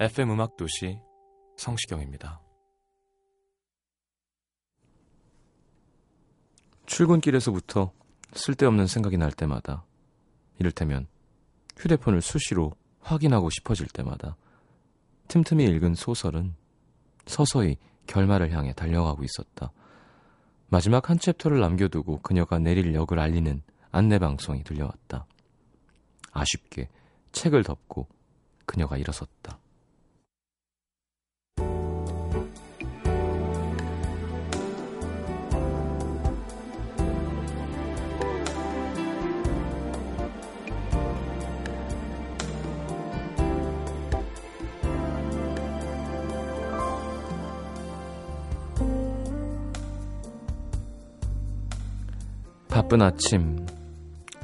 FM 음악 도시 성시경입니다. 출근길에서부터 쓸데없는 생각이 날 때마다 이를테면 휴대폰을 수시로 확인하고 싶어질 때마다 틈틈이 읽은 소설은 서서히 결말을 향해 달려가고 있었다. 마지막 한 챕터를 남겨두고 그녀가 내릴 역을 알리는 안내방송이 들려왔다. 아쉽게 책을 덮고 그녀가 일어섰다. 바쁜 아침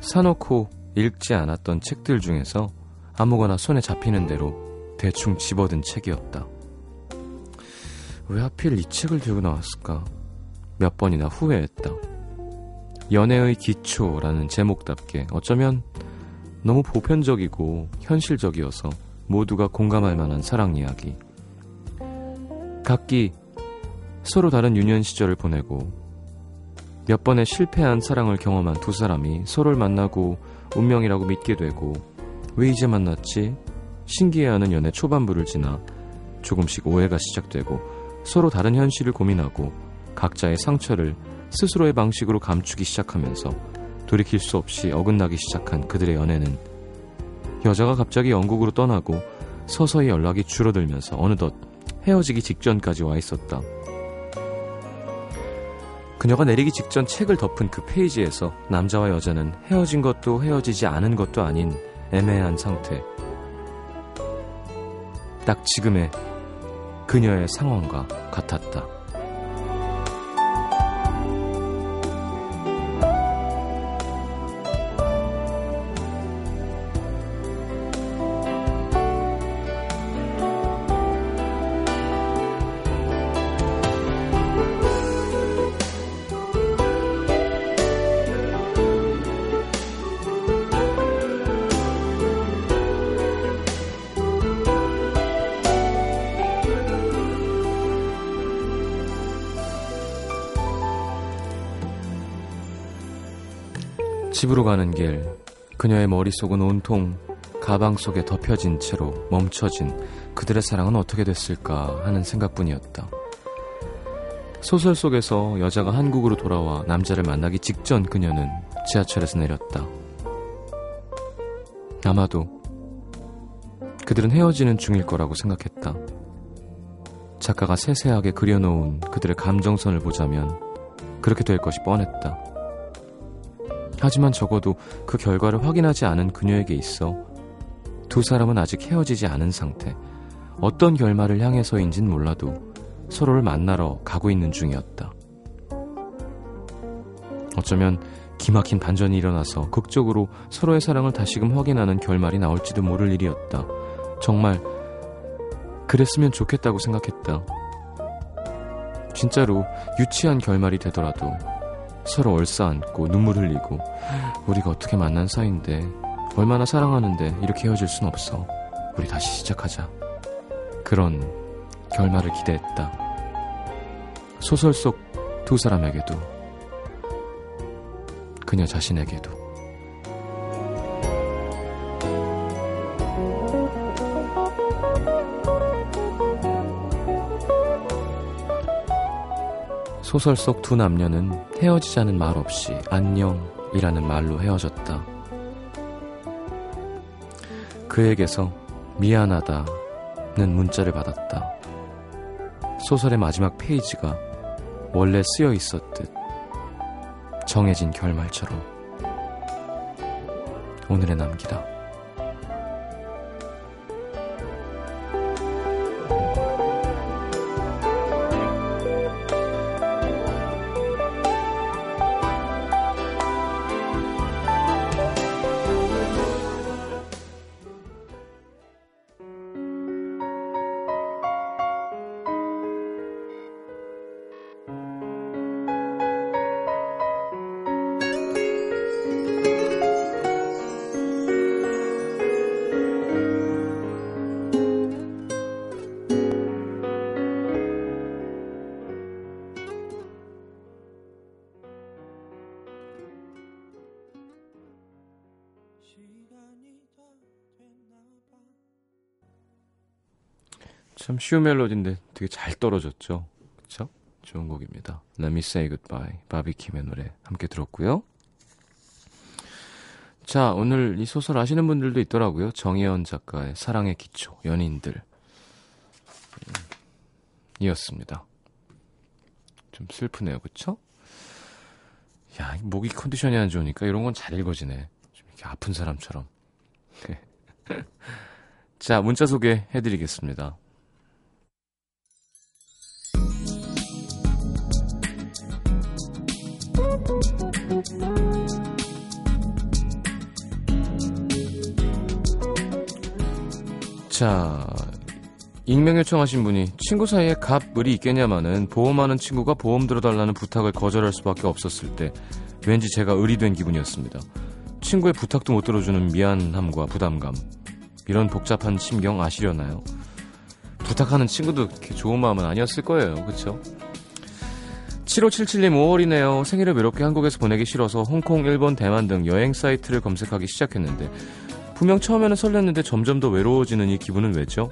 사놓고 읽지 않았던 책들 중에서 아무거나 손에 잡히는 대로 대충 집어든 책이었다. 왜 하필 이 책을 들고 나왔을까? 몇 번이나 후회했다. 연애의 기초라는 제목답게 어쩌면 너무 보편적이고 현실적이어서 모두가 공감할 만한 사랑 이야기. 각기 서로 다른 유년 시절을 보내고 몇 번의 실패한 사랑을 경험한 두 사람이 서로를 만나고 운명이라고 믿게 되고 왜 이제 만났지? 신기해하는 연애 초반부를 지나 조금씩 오해가 시작되고 서로 다른 현실을 고민하고 각자의 상처를 스스로의 방식으로 감추기 시작하면서 돌이킬 수 없이 어긋나기 시작한 그들의 연애는 여자가 갑자기 영국으로 떠나고 서서히 연락이 줄어들면서 어느덧 헤어지기 직전까지 와 있었다. 그녀가 내리기 직전 책을 덮은 그 페이지에서 남자와 여자는 헤어진 것도 헤어지지 않은 것도 아닌 애매한 상태. 딱 지금의 그녀의 상황과 같았다. 집으로 가는 길, 그녀의 머릿속은 온통 가방 속에 덮여진 채로 멈춰진 그들의 사랑은 어떻게 됐을까 하는 생각뿐이었다. 소설 속에서 여자가 한국으로 돌아와 남자를 만나기 직전 그녀는 지하철에서 내렸다. 아마도 그들은 헤어지는 중일 거라고 생각했다. 작가가 세세하게 그려놓은 그들의 감정선을 보자면 그렇게 될 것이 뻔했다. 하지만 적어도 그 결과를 확인하지 않은 그녀에게 있어 두 사람은 아직 헤어지지 않은 상태. 어떤 결말을 향해서인진 몰라도 서로를 만나러 가고 있는 중이었다. 어쩌면 기막힌 반전이 일어나서 극적으로 서로의 사랑을 다시금 확인하는 결말이 나올지도 모를 일이었다. 정말 그랬으면 좋겠다고 생각했다. 진짜로 유치한 결말이 되더라도 서로 얼싸안고 눈물 흘리고 우리가 어떻게 만난 사이인데 얼마나 사랑하는데 이렇게 헤어질 순 없어. 우리 다시 시작하자. 그런 결말을 기대했다. 소설 속 두 사람에게도 그녀 자신에게도 소설 속 두 남녀는 헤어지자는 말 없이 안녕이라는 말로 헤어졌다. 그에게서 미안하다는 문자를 받았다. 소설의 마지막 페이지가 원래 쓰여 있었듯 정해진 결말처럼 오늘의 남기다. 참 쉬운 멜로디인데 되게 잘 떨어졌죠. 그쵸? 좋은 곡입니다. Let Me Say Goodbye, 바비킴의 노래 함께 들었고요. 자, 오늘 이 소설 아시는 분들도 있더라고요. 정혜연 작가의 사랑의 기초, 연인들. 음, 이었습니다. 좀 슬프네요, 그쵸? 야, 목이 컨디션이 안 좋으니까 이런 건 잘 읽어지네. 좀 이렇게 아픈 사람처럼. 자, 문자 소개해드리겠습니다. 자, 익명 요청하신 분이 친구 사이에 갑을이 있겠냐마는 보험하는 친구가 보험 들어달라는 부탁을 거절할 수밖에 없었을 때 왠지 제가 을이 된 기분이었습니다. 친구의 부탁도 못 들어주는 미안함과 부담감 이런 복잡한 심경 아시려나요? 부탁하는 친구도 그렇게 좋은 마음은 아니었을 거예요. 그쵸? 7577님 5월이네요. 생일을 외롭게 한국에서 보내기 싫어서 홍콩, 일본, 대만 등 여행 사이트를 검색하기 시작했는데 분명 처음에는 설렜는데 점점 더 외로워지는 이 기분은 왜죠?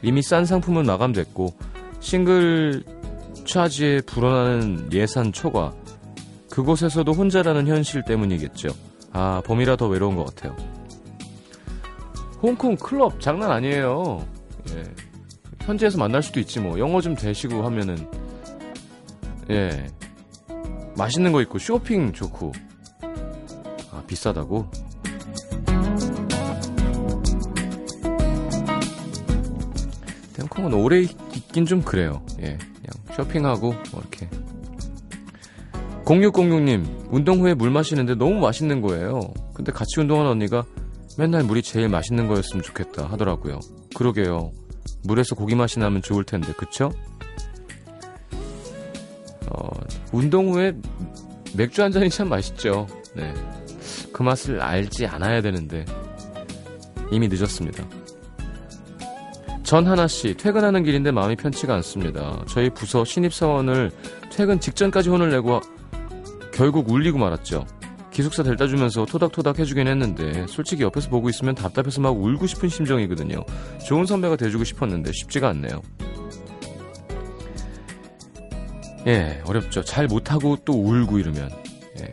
이미 싼 상품은 마감됐고 싱글 차지에 불어나는 예산 초과 그곳에서도 혼자라는 현실 때문이겠죠. 아 봄이라 더 외로운 것 같아요. 홍콩 클럽 장난 아니에요. 예. 현지에서 만날 수도 있지 뭐 영어 좀 되시고 하면은 예 맛있는 거 있고 쇼핑 좋고 아 비싸다고 홍콩은 오래 있긴 좀 그래요. 예, 그냥 쇼핑하고 뭐 이렇게. 0606님, 운동 후에 물 마시는데 너무 맛있는 거예요. 근데 같이 운동하는 언니가 맨날 물이 제일 맛있는 거였으면 좋겠다 하더라고요. 그러게요. 물에서 고기 맛이 나면 좋을 텐데, 그쵸? 어, 운동 후에 맥주 한 잔이 참 맛있죠. 네. 그 맛을 알지 않아야 되는데, 이미 늦었습니다. 전 하나 씨, 퇴근하는 길인데 마음이 편치가 않습니다. 저희 부서 신입 사원을 퇴근 직전까지 혼을 내고 결국 울리고 말았죠. 기숙사 델다 주면서 토닥토닥 해주긴 했는데 솔직히 옆에서 보고 있으면 답답해서 막 울고 싶은 심정이거든요. 좋은 선배가 돼주고 싶었는데 쉽지가 않네요. 예, 어렵죠. 잘 못하고 또 울고 이러면. 예.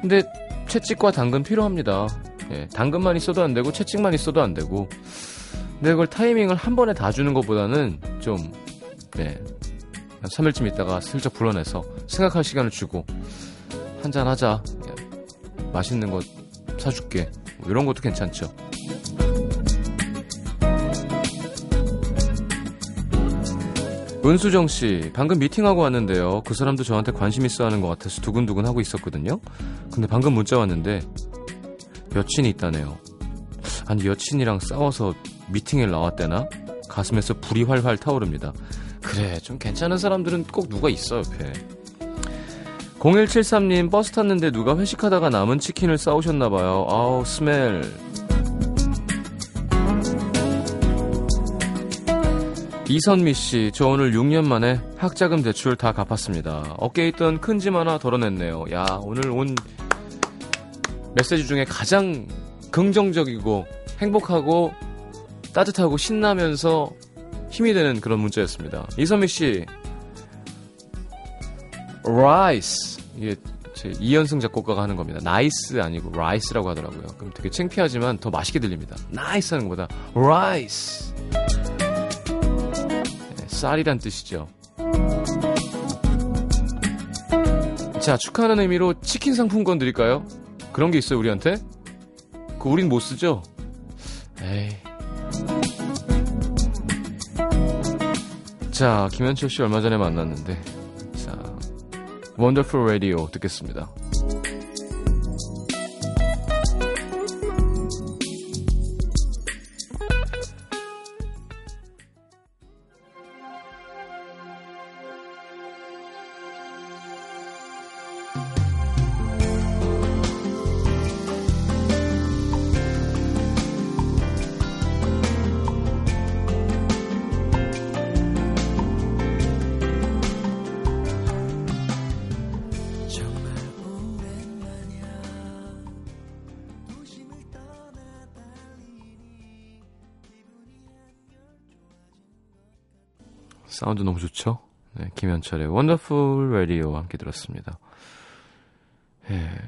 근데 채찍과 당근 필요합니다. 예, 당근만 있어도 안 되고 채찍만 있어도 안 되고 근데 그걸 타이밍을 한 번에 다 주는 것보다는 좀, 네. 3일쯤 있다가 슬쩍 불러내서 생각할 시간을 주고, 한잔 하자. 맛있는 거 사줄게. 뭐 이런 것도 괜찮죠. 은수정 씨, 방금 미팅하고 왔는데요. 그 사람도 저한테 관심 있어 하는 것 같아서 두근두근 하고 있었거든요. 근데 방금 문자 왔는데, 여친이 있다네요. 아니, 여친이랑 싸워서 미팅에 나왔대나? 가슴에서 불이 활활 타오릅니다. 그래, 좀 괜찮은 사람들은 꼭 누가 있어, 옆에. 0173님, 버스 탔는데 누가 회식하다가 남은 치킨을 싸우셨나봐요. 아우, 스멜. 이선미 씨, 저 오늘 6년 만에 학자금 대출 다 갚았습니다. 어깨에 있던 큰 짐 하나 덜어냈네요. 야, 오늘 온 메시지 중에 가장 긍정적이고 행복하고 따뜻하고 신나면서 힘이 되는 그런 문자였습니다. 이선미 씨, Rice. 이게 제 이현승 작곡가가 하는 겁니다. Nice 아니고 rice라고 하더라고요. 그럼 되게 창피하지만 더 맛있게 들립니다. Nice 하는 것보다 rice. 네, 쌀이란 뜻이죠. 자, 축하하는 의미로 치킨 상품권 드릴까요? 그런 게 있어요, 우리한테? 그 우린 못 쓰죠? 에이. 자, 김현철 씨 얼마 전에 만났는데. 자, 원더풀 라디오 듣겠습니다. 사운드 너무 좋죠? 네, 김현철의 Wonderful Radio 함께 들었습니다. 예.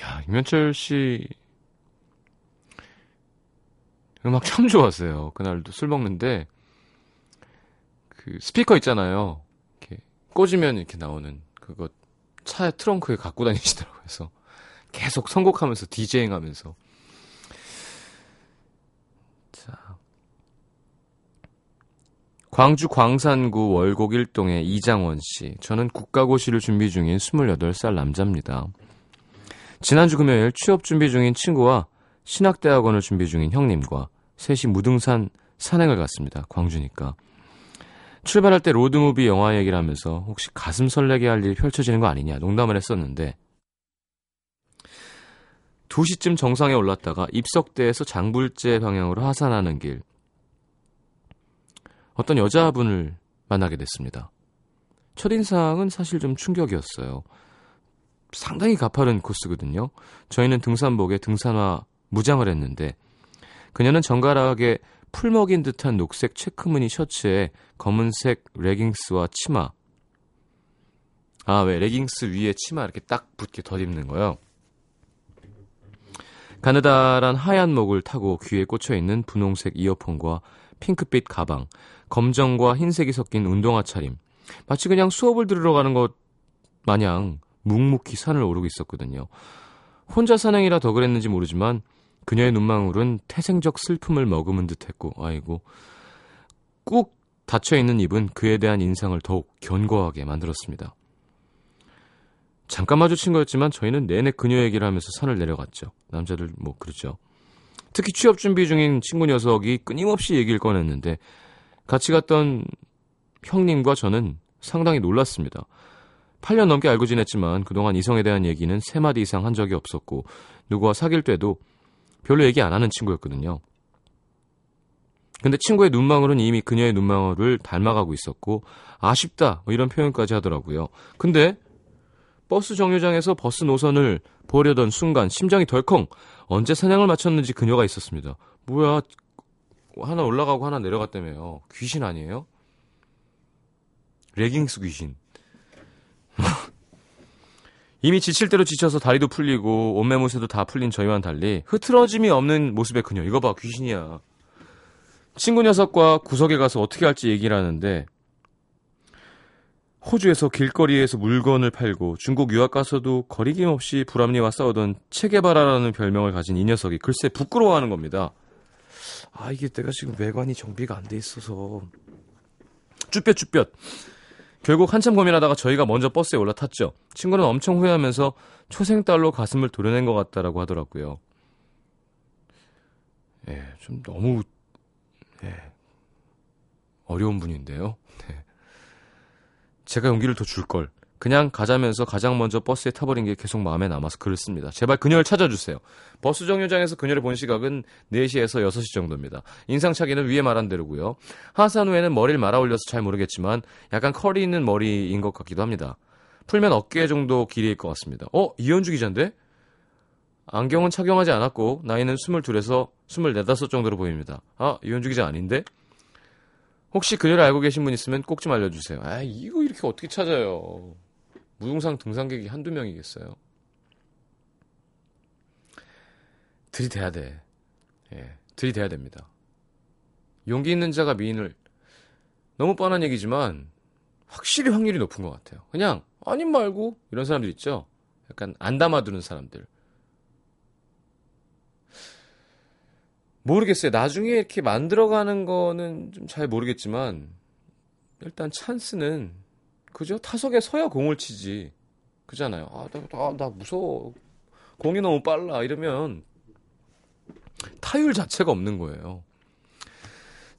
야, 김현철 씨 음악 참 좋았어요. 그날도 술 먹는데 그 스피커 있잖아요. 이렇게 꽂으면 이렇게 나오는 그거 차 트렁크에 갖고 다니시더라고요. 그래서 계속 선곡하면서 디제잉 하면서 자 광주 광산구 월곡 일동의 이장원 씨. 저는 국가고시를 준비 중인 28살 남자입니다. 지난주 금요일 취업 준비 중인 친구와 신학대학원을 준비 중인 형님과 셋이 무등산 산행을 갔습니다. 광주니까. 출발할 때 로드무비 영화 얘기를 하면서 혹시 가슴 설레게 할 일이 펼쳐지는 거 아니냐 농담을 했었는데 2시쯤 정상에 올랐다가 입석대에서 장불제 방향으로 하산하는 길 어떤 여자분을 만나게 됐습니다. 첫인상은 사실 좀 충격이었어요. 상당히 가파른 코스거든요. 저희는 등산복에 등산화 무장을 했는데 그녀는 정갈하게 풀 먹인 듯한 녹색 체크무늬 셔츠에 검은색 레깅스와 치마. 아, 왜 레깅스 위에 치마 이렇게 딱 붙게 덧입는 거요. 가느다란 하얀 목을 타고 귀에 꽂혀 있는 분홍색 이어폰과 핑크빛 가방, 검정과 흰색이 섞인 운동화 차림. 마치 그냥 수업을 들으러 가는 것 마냥 묵묵히 산을 오르고 있었거든요. 혼자 산행이라 더 그랬는지 모르지만 그녀의 눈망울은 태생적 슬픔을 머금은 듯했고, 아이고, 꾹 닫혀 있는 입은 그에 대한 인상을 더욱 견고하게 만들었습니다. 잠깐 마주친 거였지만 저희는 내내 그녀 얘기를 하면서 산을 내려갔죠. 남자들 뭐 그렇죠. 특히 취업 준비 중인 친구 녀석이 끊임없이 얘기를 꺼냈는데 같이 갔던 형님과 저는 상당히 놀랐습니다. 8년 넘게 알고 지냈지만 그동안 이성에 대한 얘기는 3마디 이상 한 적이 없었고 누구와 사귈 때도 별로 얘기 안 하는 친구였거든요. 근데 친구의 눈망울은 이미 그녀의 눈망울을 닮아가고 있었고 아쉽다 뭐 이런 표현까지 하더라고요. 근데 버스 정류장에서 버스 노선을 보려던 순간 심장이 덜컹 언제 사냥을 마쳤는지 그녀가 있었습니다. 뭐야 하나 올라가고 하나 내려갔다며요. 귀신 아니에요? 레깅스 귀신. 이미 지칠 대로 지쳐서 다리도 풀리고 옷매무새도 다 풀린 저희와는 달리 흐트러짐이 없는 모습의 그녀. 이거 봐 귀신이야. 친구 녀석과 구석에 가서 어떻게 할지 얘기를 하는데 호주에서 길거리에서 물건을 팔고 중국 유학 가서도 거리낌 없이 불합리와 싸우던 체게바라라는 별명을 가진 이 녀석이 글쎄 부끄러워하는 겁니다. 아 이게 내가 지금 외관이 정비가 안 돼 있어서 쭈뼛 쭈뼛 결국 한참 고민하다가 저희가 먼저 버스에 올라탔죠. 친구는 엄청 후회하면서 초생 딸로 가슴을 도려낸 것 같다라고 하더라고요. 예, 좀 너무 예, 어려운 분인데요. 네. 제가 용기를 더 줄 걸. 그냥 가자면서 가장 먼저 버스에 타버린 게 계속 마음에 남아서 글을 씁니다. 제발 그녀를 찾아주세요. 버스 정류장에서 그녀를 본 시각은 4시에서 6시 정도입니다. 인상착의는 위에 말한 대로고요. 하산 후에는 머리를 말아 올려서 잘 모르겠지만 약간 컬이 있는 머리인 것 같기도 합니다. 풀면 어깨 정도 길이일 것 같습니다. 어? 이현주 기자인데? 안경은 착용하지 않았고 나이는 22에서 24, 5 정도로 보입니다. 아, 이현주 기자 아닌데? 혹시 그녀를 알고 계신 분 있으면 꼭 좀 알려주세요. 아, 이거 이렇게 어떻게 찾아요? 무등산 등산객이 한두 명이겠어요? 들이대야 돼. 예, 들이대야 됩니다. 용기 있는 자가 미인을 너무 뻔한 얘기지만 확실히 확률이 높은 것 같아요. 그냥 아님 말고 이런 사람들 있죠. 약간 안 담아두는 사람들. 모르겠어요. 나중에 이렇게 만들어가는 거는 좀 잘 모르겠지만 일단 찬스는 그죠? 타석에 서야 공을 치지. 그잖아요. 아, 나, 나, 나 무서워. 공이 너무 빨라. 이러면 타율 자체가 없는 거예요.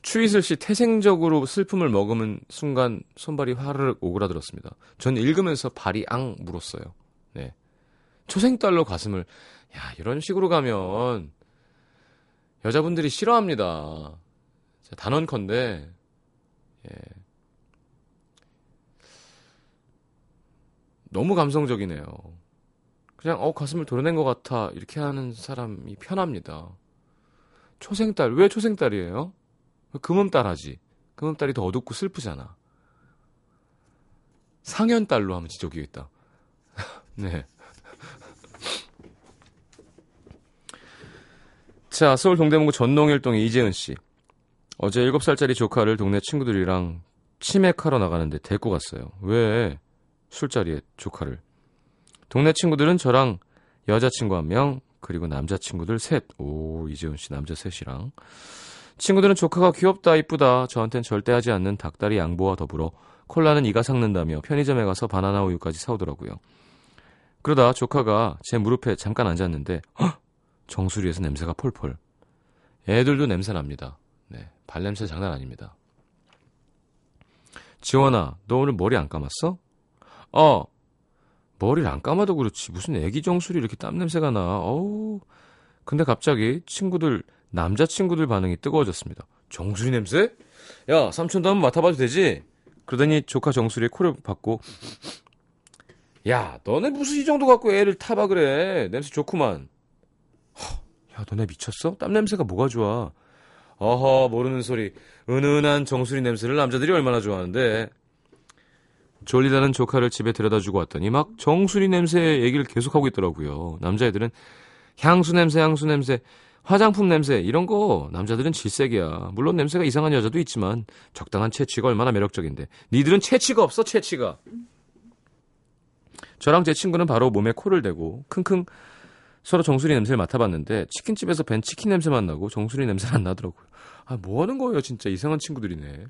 추이슬 씨 태생적으로 슬픔을 머금은 순간 손발이 화르륵 오그라들었습니다. 전 읽으면서 발이 앙 물었어요. 네. 초생딸로 가슴을 야 이런 식으로 가면 여자분들이 싫어합니다. 단언컨대 예. 너무 감성적이네요. 그냥 어 가슴을 도려낸 것 같아 이렇게 하는 사람이 편합니다. 초생딸 왜 초생딸이에요? 금음딸 하지. 금음딸이 더 어둡고 슬프잖아. 상현딸로 하면 진짜 웃기겠다. 네. 자, 서울 동대문구 전농일동의 이재은 씨. 어제 7살짜리 조카를 동네 친구들이랑 치맥하러 나가는데 데리고 갔어요. 왜? 술자리에 조카를. 동네 친구들은 저랑 여자친구 한 명, 그리고 남자친구들 셋. 오, 이재훈 씨 남자 셋이랑. 친구들은 조카가 귀엽다, 이쁘다. 저한텐 절대 하지 않는 닭다리 양보와 더불어 콜라는 이가 삭는다며 편의점에 가서 바나나 우유까지 사오더라고요. 그러다 조카가 제 무릎에 잠깐 앉았는데 헉! 정수리에서 냄새가 폴폴. 애들도 냄새 납니다. 네, 발냄새 장난 아닙니다. 지원아, 너 오늘 머리 안 감았어? 어, 머리를 안 감아도 그렇지. 무슨 애기 정수리 이렇게 땀 냄새가 나. 어우. 근데 갑자기 친구들, 남자친구들 반응이 뜨거워졌습니다. 정수리 냄새? 야, 삼촌도 한번 맡아봐도 되지? 그러더니 조카 정수리에 코를 박고, 야, 너네 무슨 이 정도 갖고 애를 타봐 그래. 냄새 좋구만. 야, 너네 미쳤어? 땀 냄새가 뭐가 좋아? 어허, 모르는 소리. 은은한 정수리 냄새를 남자들이 얼마나 좋아하는데. 졸리다는 조카를 집에 데려다 주고 왔더니 막 정수리 냄새 얘기를 계속하고 있더라고요. 남자애들은 향수 냄새, 향수 냄새, 화장품 냄새 이런 거 남자들은 질색이야. 물론 냄새가 이상한 여자도 있지만 적당한 채취가 얼마나 매력적인데. 니들은 채취가 없어, 채취가. 저랑 제 친구는 바로 몸에 코를 대고 킁킁 서로 정수리 냄새를 맡아봤는데 치킨집에서 벤 치킨 냄새만 나고 정수리 냄새는 안 나더라고요. 아, 뭐 하는 거예요, 진짜 이상한 친구들이네.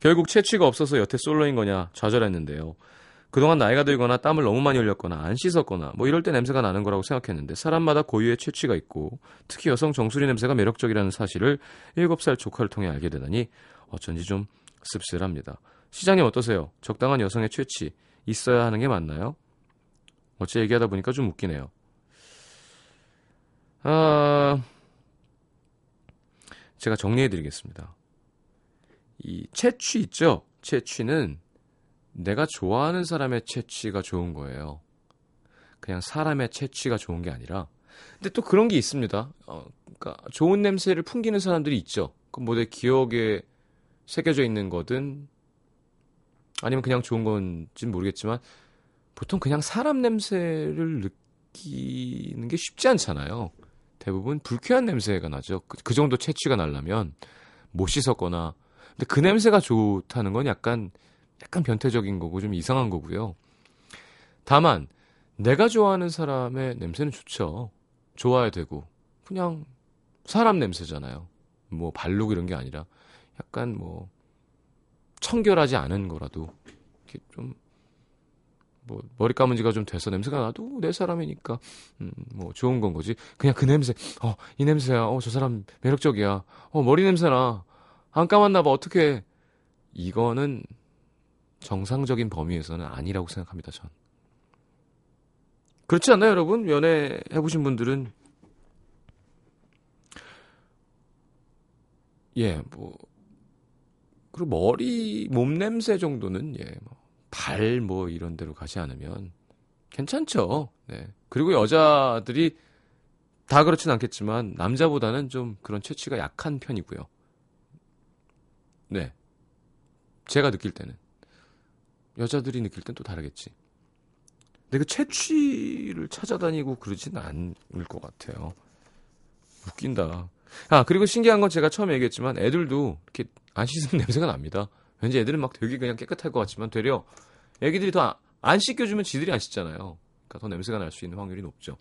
결국 채취가 없어서 여태 솔로인 거냐 좌절했는데요. 그동안 나이가 들거나 땀을 너무 많이 흘렸거나 안 씻었거나 뭐 이럴 때 냄새가 나는 거라고 생각했는데 사람마다 고유의 채취가 있고 특히 여성 정수리 냄새가 매력적이라는 사실을 7살 조카를 통해 알게 되다니 어쩐지 좀 씁쓸합니다. 시장님 어떠세요? 적당한 여성의 채취 있어야 하는 게 맞나요? 어째 얘기하다 보니까 좀 웃기네요. 아, 제가 정리해 드리겠습니다. 이 채취 있죠? 채취는 내가 좋아하는 사람의 채취가 좋은 거예요. 그냥 사람의 채취가 좋은 게 아니라. 근데 또 그런 게 있습니다. 어, 그러니까 좋은 냄새를 풍기는 사람들이 있죠. 그뭐 내 기억에 새겨져 있는 거든 아니면 그냥 좋은 건지는 모르겠지만 보통 그냥 사람 냄새를 느끼는 게 쉽지 않잖아요. 대부분 불쾌한 냄새가 나죠. 그, 그 정도 채취가 나려면 못 씻었거나 근데 그 냄새가 좋다는 건 약간 약간 변태적인 거고 좀 이상한 거고요. 다만 내가 좋아하는 사람의 냄새는 좋죠. 좋아야 되고 그냥 사람 냄새잖아요. 뭐 발록 이런 게 아니라 약간 뭐 청결하지 않은 거라도 이렇게 좀 뭐 머리 감은 지가 좀 돼서 냄새가 나도 내 사람이니까 음, 뭐 좋은 건 거지. 그냥 그 냄새. 어, 이 냄새야. 어, 저 사람 매력적이야. 어, 머리 냄새나. 안 감았나 봐. 어떻게 이거는 정상적인 범위에서는 아니라고 생각합니다. 전. 그렇지 않나요, 여러분? 연애 해보신 분들은 예, 뭐 그리고 머리 몸 냄새 정도는 예, 뭐, 발뭐 이런 데로 가지 않으면 괜찮죠. 네. 그리고 여자들이 다 그렇진 않겠지만 남자보다는 좀 그런 채취가 약한 편이고요. 네. 제가 느낄 때는. 여자들이 느낄 땐 또 다르겠지. 근데 그 채취를 찾아다니고 그러진 않을 것 같아요. 웃긴다. 아, 그리고 신기한 건 제가 처음에 얘기했지만 애들도 이렇게 안 씻으면 냄새가 납니다. 왠지 애들은 막 되게 그냥 깨끗할 것 같지만 되려 애기들이 더 안 씻겨주면 지들이 안 씻잖아요. 그러니까 더 냄새가 날 수 있는 확률이 높죠.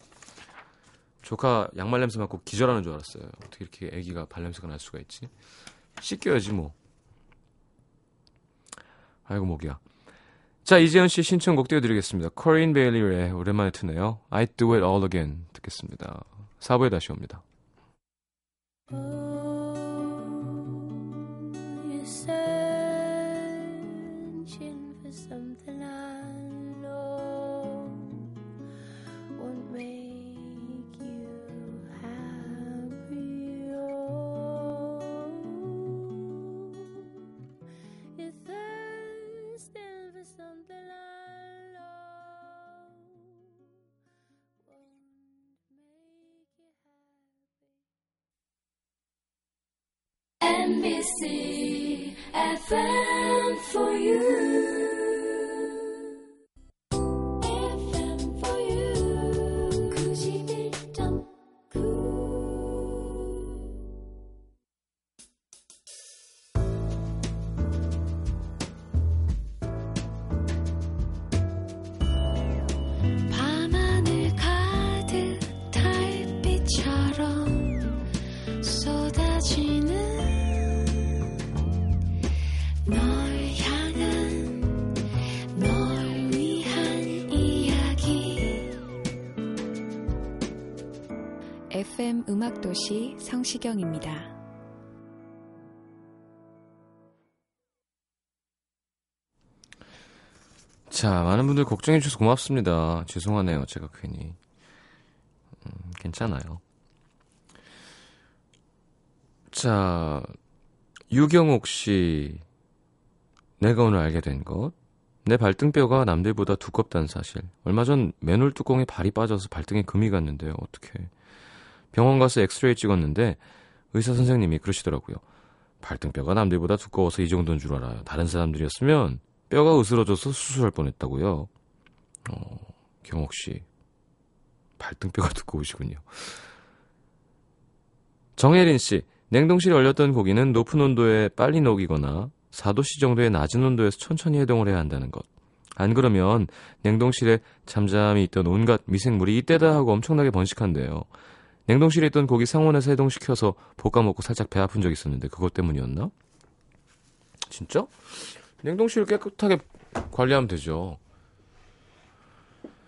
조카 양말 냄새 맡고 기절하는 줄 알았어요. 어떻게 이렇게 애기가 발냄새가 날 수가 있지? 씻겨야지 뭐. 아이고 목이야. 자 이재현 씨 신청곡 띄워드리겠습니다. 코린 베일리의 오랜만에 트네요. I Do It All Again 듣겠습니다. 4부에 다시 옵니다. You're 음악도시 성시경입니다. 자, 많은 분들 걱정해 주셔서 고맙습니다. 죄송하네요. 제가 괜히. 음, 괜찮아요. 자, 유경옥 씨. 내가 오늘 알게 된 것. 내 발등뼈가 남들보다 두껍다는 사실. 얼마 전 맨홀 뚜껑에 발이 빠져서 발등에 금이 갔는데요. 어떻게. 병원 가서 엑스레이 찍었는데 의사 선생님이 그러시더라고요. 발등뼈가 남들보다 두꺼워서 이 정도인 줄 알아요. 다른 사람들이었으면 뼈가 으스러져서 수술할 뻔했다고요. 어, 경옥 씨 발등뼈가 두꺼우시군요. 정혜린 씨 냉동실에 얼렸던 고기는 높은 온도에 빨리 녹이거나 4도씨 정도의 낮은 온도에서 천천히 해동을 해야 한다는 것. 안 그러면 냉동실에 잠잠히 있던 온갖 미생물이 이때다 하고 엄청나게 번식한대요. 냉동실에 있던 고기 상온에서 해동시켜서 볶아 먹고 살짝 배 아픈 적 있었는데 그것 때문이었나? 진짜? 냉동실 깨끗하게 관리하면 되죠.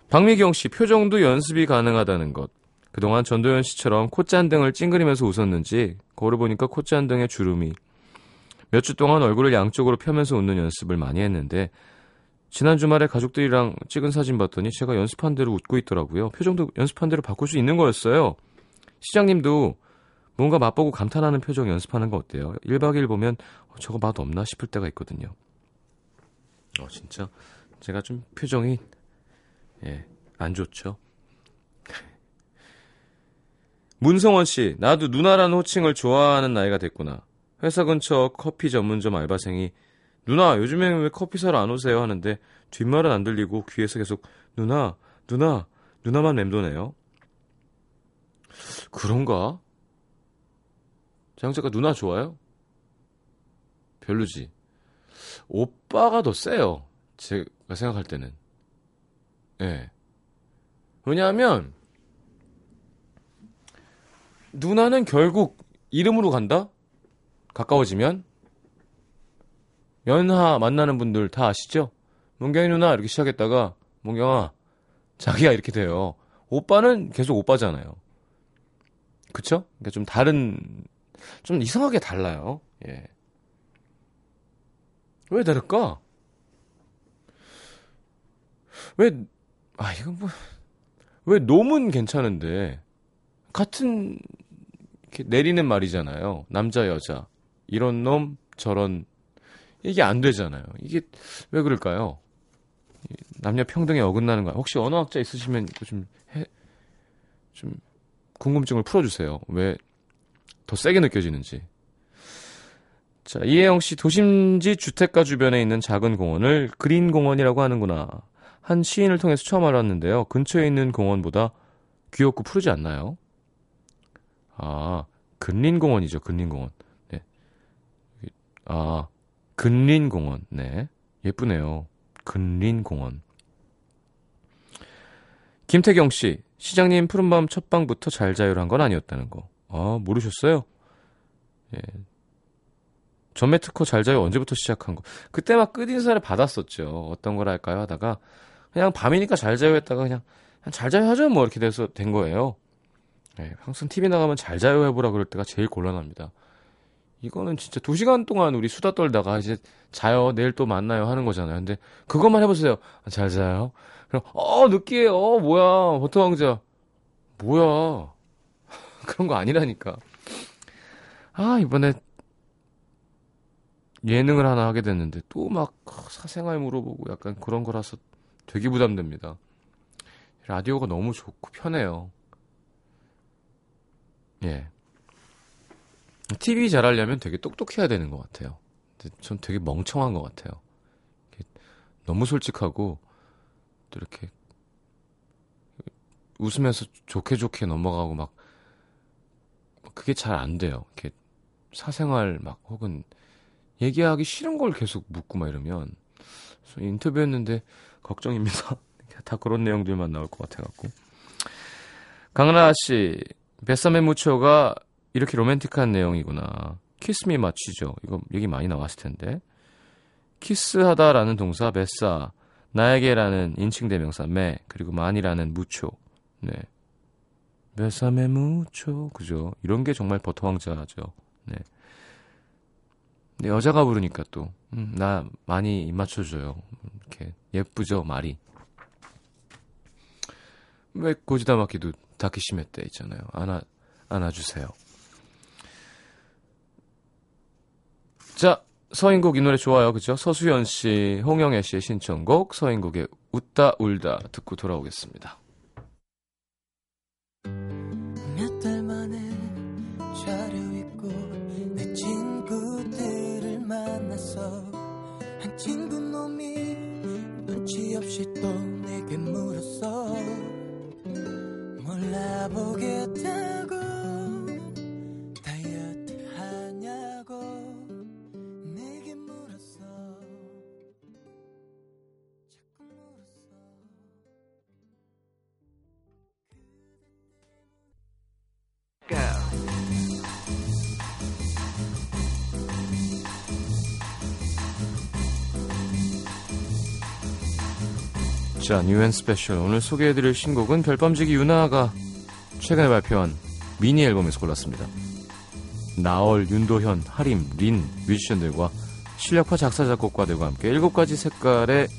박미경 씨 표정도 연습이 가능하다는 것. 그동안 전도연 씨처럼 콧잔등을 찡그리면서 웃었는지 거울 보니까 콧잔등에 주름이 몇 주 동안 얼굴을 양쪽으로 펴면서 웃는 연습을 많이 했는데 지난 주말에 가족들이랑 찍은 사진 봤더니 제가 연습한 대로 웃고 있더라고요. 표정도 연습한 대로 바꿀 수 있는 거였어요. 시장님도 뭔가 맛보고 감탄하는 표정 연습하는 거 어때요? 1박 2일 보면 어, 저거 맛 없나 싶을 때가 있거든요. 어, 진짜 제가 좀 표정이 예, 안 좋죠. 문성원 씨, 나도 누나라는 호칭을 좋아하는 나이가 됐구나. 회사 근처 커피 전문점 알바생이 누나 요즘엔 왜 커피 사러 안 오세요 하는데 뒷말은 안 들리고 귀에서 계속 누나 누나 누나만 맴도네요. 그런가? 장작가 누나 좋아요? 별로지. 오빠가 더 세요. 제가 생각할 때는. 예. 네. 왜냐하면 누나는 결국 이름으로 간다? 가까워지면 연하 만나는 분들 다 아시죠? 문경이 누나 이렇게 시작했다가 문경아 자기야 이렇게 돼요. 오빠는 계속 오빠잖아요. 그쵸? 그러니까 좀 다른 좀 이상하게 달라요. 예. 왜 다를까? 왜, 아, 이건 뭐, 왜 놈은 괜찮은데, 같은, 이렇게 내리는 말이잖아요. 남자, 여자. 이런 놈, 저런, 이게 안 되잖아요. 이게 왜 그럴까요? 남녀 평등에 어긋나는 거. 혹시 언어학자 있으시면 좀 해, 좀 궁금증을 풀어주세요. 왜 더 세게 느껴지는지. 자, 이혜영 씨 도심지 주택가 주변에 있는 작은 공원을 그린 공원이라고 하는구나. 한 시인을 통해서 처음 알았는데요. 근처에 있는 공원보다 귀엽고 푸르지 않나요? 아, 근린공원이죠. 근린공원. 네. 아, 근린공원. 네. 예쁘네요. 근린공원. 김태경 씨, 시장님 푸른밤 첫방부터 잘 자요란 건 아니었다는 거. 아, 모르셨어요? 예. 전매 특허 잘 자요 언제부터 시작한 거? 그때 막 끝인사를 받았었죠. 어떤 걸 할까요? 하다가 그냥 밤이니까 잘 자요 했다가 그냥, 잘 자요 하죠. 뭐 이렇게 돼서 된 거예요. 예, 항상 TV 나가면 잘 자요 해보라 그럴 때가 제일 곤란합니다. 이거는 진짜 두 시간 동안 우리 수다 떨다가 이제 자요 내일 또 만나요 하는 거잖아요. 근데 그것만 해보세요. 아, 잘 자요. 그럼 어 느끼해요. 어, 뭐야 버터 왕자 뭐야 그런 거 아니라니까. 아 이번에 예능을 하나 하게 됐는데 또 막 사생활 물어보고 약간 그런 거라서 되게 부담됩니다. 라디오가 너무 좋고 편해요. 예. TV 잘하려면 되게 똑똑해야 되는 것 같아요. 전 되게 멍청한 것 같아요. 너무 솔직하고 또 이렇게 웃으면서 좋게 좋게 넘어가고 막 그게 잘 안 돼요. 이렇게 사생활 막 혹은 얘기하기 싫은 걸 계속 묻고 막 이러면 그래서 인터뷰했는데 걱정입니다. 다 그런 내용들만 나올 것 같아갖고 강은하 씨 뱃삼의 무초가 이렇게 로맨틱한 내용이구나. 키스미 맞추죠. 이거 얘기 많이 나왔을 텐데. 키스하다라는 동사 뱃사, 나에게라는 인칭 대명사 매, 그리고 만이라는 무초. 네. 뱃삼의 무초. 그죠? 이런 게 정말 버터 왕자죠. 네. 근데 여자가 부르니까 또, 음, 나 많이 입 맞춰줘요. 이렇게 예쁘죠, 말이. 왜 고지다 마키도 다키시메 때 있잖아요. 안아, 안아주세요. 자, 서인국 이 노래 좋아요. 그죠? 서수연 씨, 홍영애 씨의 신청곡, 서인국의 웃다 울다 듣고 돌아오겠습니다. 없이 또 내게 물었어 몰라보겠다 자, New and Special. 오늘 소개해드릴 신곡은 별밤지기 윤하가 최근에 발표한 미니 앨범에서 골랐습니다. 나얼, 윤도현, 하림, 린 뮤지션들과 실력파 작사 작곡가들과 함께 일곱 가지 색깔의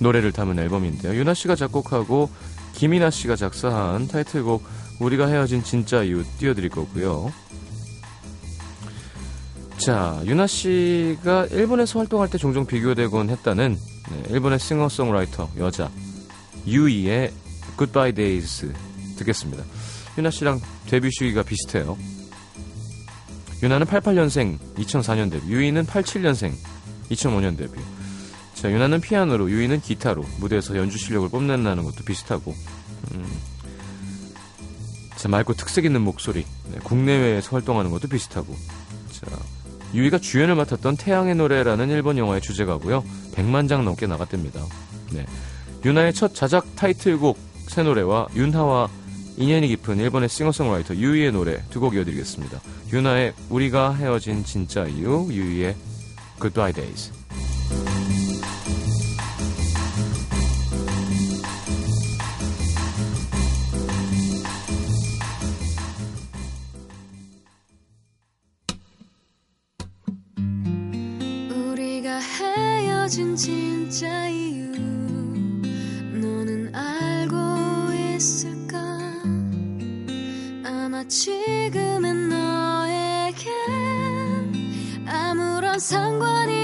노래를 담은 앨범인데요. 윤하 씨가 작곡하고 김이나 씨가 작사한 타이틀곡 우리가 헤어진 진짜 이유 띄워드릴 거고요. 자, 윤하 씨가 일본에서 활동할 때 종종 비교되곤 했다는 네, 일본의 싱어송라이터 여자 유이의 Goodbye Days 듣겠습니다. 유나 씨랑 데뷔 시기가 비슷해요. 유나는 88년생 2004년 데뷔, 유이는 87년생 2005년 데뷔. 자, 유나는 피아노로, 유이는 기타로 무대에서 연주 실력을 뽐낸다는 것도 비슷하고. 음, 자, 맑고 특색 있는 목소리, 네, 국내외에서 활동하는 것도 비슷하고. 자, 유이가 주연을 맡았던 태양의 노래라는 일본 영화의 주제가고요. 100만 장 넘게 나갔답니다. 네. 유나의 첫 자작 타이틀곡 새 노래와 윤하와 인연이 깊은 일본의 싱어송라이터 유이의 노래 두 곡 이어드리겠습니다. 유나의 우리가 헤어진 진짜 이유, 유이의 Goodbye Days. 상관이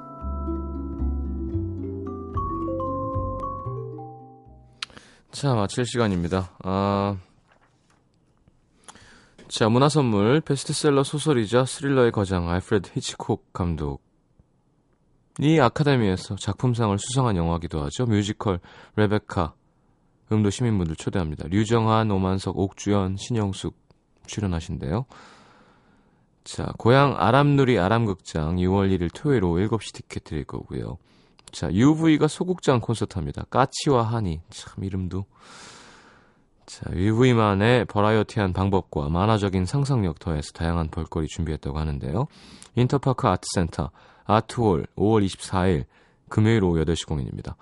자, 마칠 시간입니다. 아, 자, 문화 선물 베스트셀러 소설이자 스릴러의 거장 알프레드 히치콕 감독. 이 아카데미에서 작품상을 수상한 영화기도 하죠. 뮤지컬 레베카. 음도 시민분들 초대합니다. 류정한, 오만석, 옥주현, 신영숙 출연하신대요. 자, 고양 아람누리 아람극장 6월 1일 토요일 오후 7시 티켓 드릴 거고요. 자, UV가 소극장 콘서트 합니다. 까치와 하니. 참, 이름도. 자, UV만의 버라이어티한 방법과 만화적인 상상력 더해서 다양한 볼거리 준비했다고 하는데요. 인터파크 아트센터, 아트홀, 5월 24일, 금요일 오후 8시 공연입니다.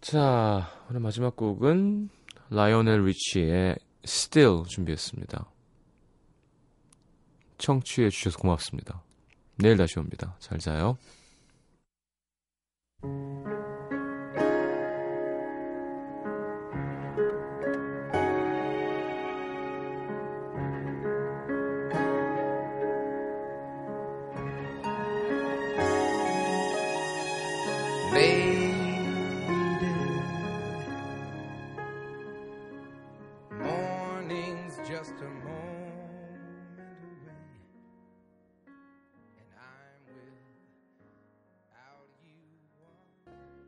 자, 오늘 마지막 곡은 라이오넬 리치의 Still 준비했습니다. 청취해 주셔서 고맙습니다. 내일 다시 옵니다. 잘 자요. Thank you.